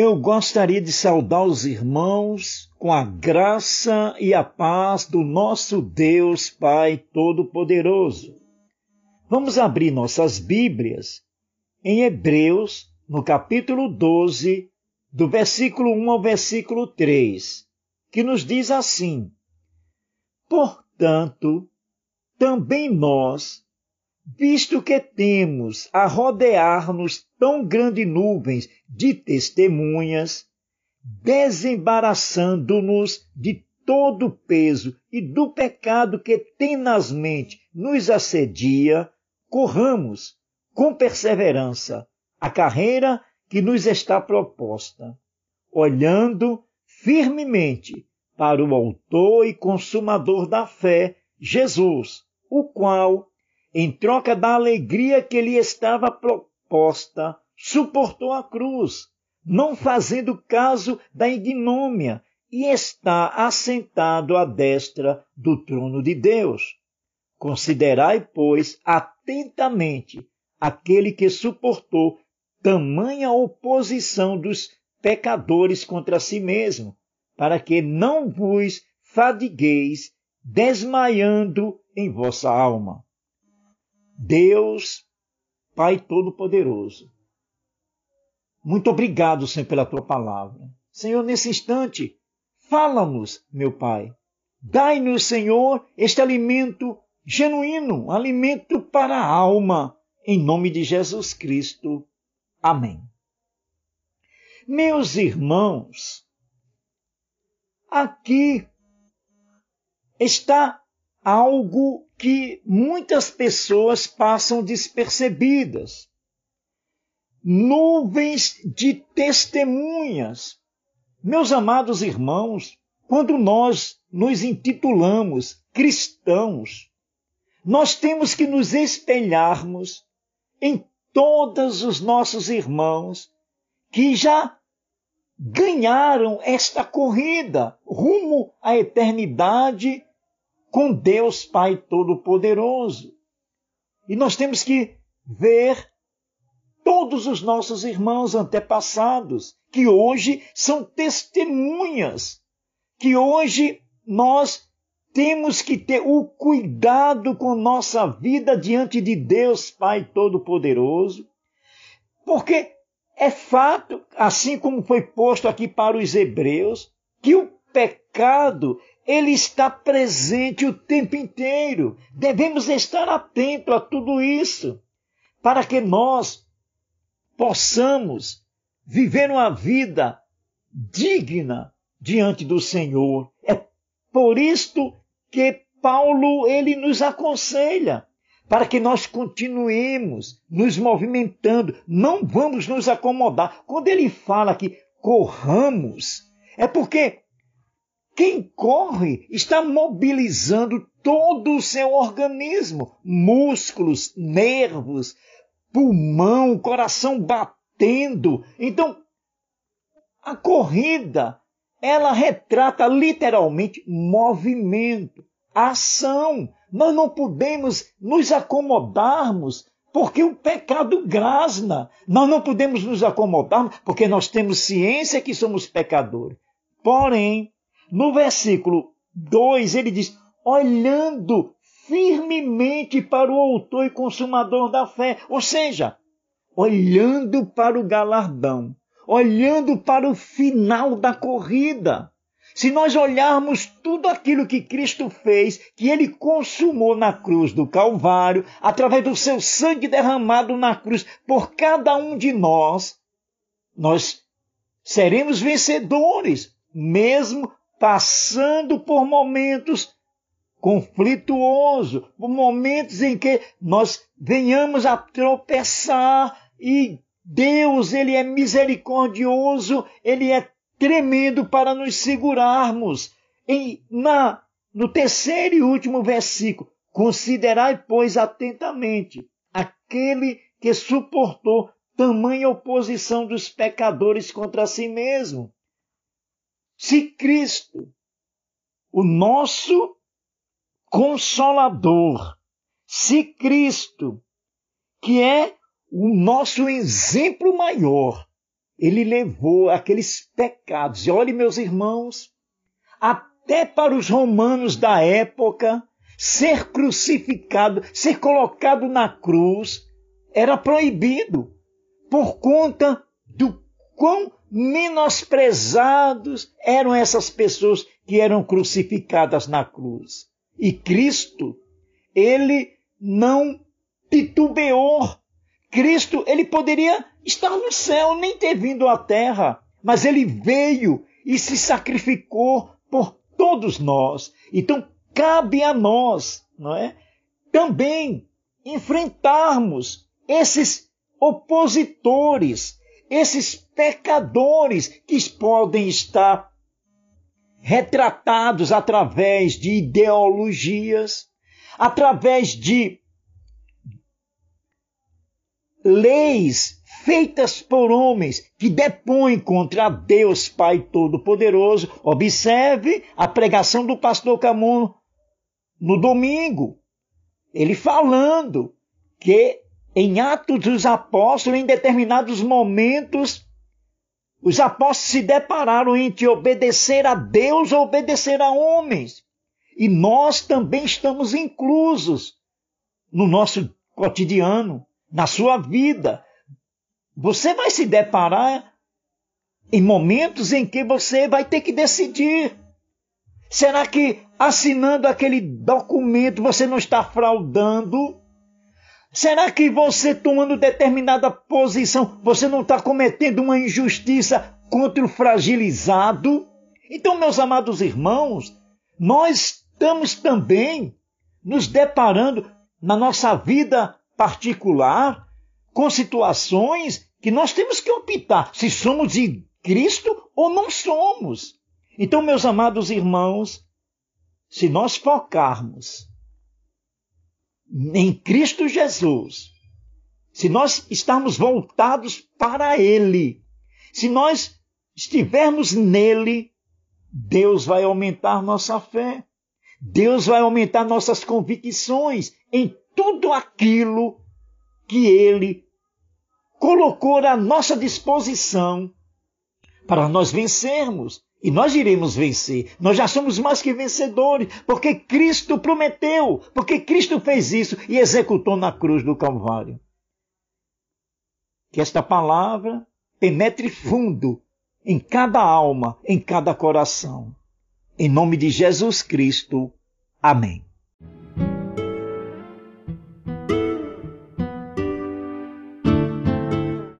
Eu gostaria de saudar os irmãos com a graça e a paz do nosso Deus Pai Todo-Poderoso. Vamos abrir nossas Bíblias em Hebreus, no capítulo 12, do versículo 1 ao versículo 3, que nos diz assim: Portanto, também nós, visto que temos a rodear-nos tão grande nuvens de testemunhas, desembaraçando-nos de todo o peso e do pecado que tenazmente nos assedia, corramos com perseverança a carreira que nos está proposta, olhando firmemente para o Autor e Consumador da fé, Jesus, o qual em troca da alegria que lhe estava proposta, suportou a cruz, não fazendo caso da ignômia, e está assentado à destra do trono de Deus. Considerai, pois, atentamente aquele que suportou tamanha oposição dos pecadores contra si mesmo, para que não vos fadigueis desmaiando em vossa alma. Deus, Pai Todo-Poderoso, muito obrigado, Senhor, pela tua palavra. Senhor, nesse instante, fala-nos, meu Pai. Dai-nos, Senhor, este alimento genuíno, alimento para a alma, em nome de Jesus Cristo. Amém. Meus irmãos, aqui está algo que muitas pessoas passam despercebidas. Nuvens de testemunhas. Meus amados irmãos, quando nós nos intitulamos cristãos, nós temos que nos espelharmos em todos os nossos irmãos que já ganharam esta corrida rumo à eternidade com Deus Pai Todo-Poderoso. E nós temos que ver todos os nossos irmãos antepassados, que hoje são testemunhas, que hoje nós temos que ter o cuidado com nossa vida diante de Deus Pai Todo-Poderoso, porque é fato, assim como foi posto aqui para os hebreus, que o pecado ele está presente o tempo inteiro. Devemos estar atentos a tudo isso, para que nós possamos viver uma vida digna diante do Senhor. É por isto que Paulo ele nos aconselha para que nós continuemos nos movimentando, não vamos nos acomodar. Quando ele fala que corramos, é porque quem corre está mobilizando todo o seu organismo, músculos, nervos, pulmão, coração batendo. Então, a corrida, ela retrata literalmente movimento, ação. Nós não podemos nos acomodarmos porque o pecado grasna. Nós não podemos nos acomodar porque nós temos ciência que somos pecadores. Porém, no versículo 2, ele diz: olhando firmemente para o autor e consumador da fé, ou seja, olhando para o galardão, olhando para o final da corrida. Se nós olharmos tudo aquilo que Cristo fez, que ele consumou na cruz do Calvário, através do seu sangue derramado na cruz por cada um de nós, nós seremos vencedores, mesmo passando por momentos conflituosos, por momentos em que nós venhamos a tropeçar e Deus, ele é misericordioso, ele é tremendo para nos segurarmos. Em, na, no terceiro e último versículo, considerai, pois, atentamente aquele que suportou tamanha oposição dos pecadores contra si mesmo se Cristo, o nosso consolador, se Cristo, que é o nosso exemplo maior, ele levou aqueles pecados. E olhe, meus irmãos, até para os romanos da época, ser crucificado, ser colocado na cruz, era proibido por conta do quão menosprezados eram essas pessoas que eram crucificadas na cruz. E Cristo, ele não titubeou. Cristo, ele poderia estar no céu, nem ter vindo à terra, mas ele veio e se sacrificou por todos nós. Então, cabe a nós, não é? Também enfrentarmos esses opositores, esses pecadores que podem estar retratados através de ideologias, através de leis feitas por homens que depõem contra Deus Pai Todo-Poderoso. Observe a pregação do pastor Camon no domingo. Ele falando que em Atos dos Apóstolos, em determinados momentos, os apóstolos se depararam entre obedecer a Deus ou obedecer a homens. E nós também estamos inclusos no nosso cotidiano, na sua vida. Você vai se deparar em momentos em que você vai ter que decidir. Será que assinando aquele documento você não está fraudando? Será que você tomando determinada posição, você não está cometendo uma injustiça contra o fragilizado? Então, meus amados irmãos, nós estamos também nos deparando na nossa vida particular com situações que nós temos que optar se somos de Cristo ou não somos. Então, meus amados irmãos, se nós focarmos em Cristo Jesus, se nós estarmos voltados para Ele, se nós estivermos nele, Deus vai aumentar nossa fé. Deus vai aumentar nossas convicções em tudo aquilo que Ele colocou à nossa disposição para nós vencermos. E nós iremos vencer. Nós já somos mais que vencedores, porque Cristo prometeu, porque Cristo fez isso e executou na cruz do Calvário. Que esta palavra penetre fundo em cada alma, em cada coração. Em nome de Jesus Cristo. Amém.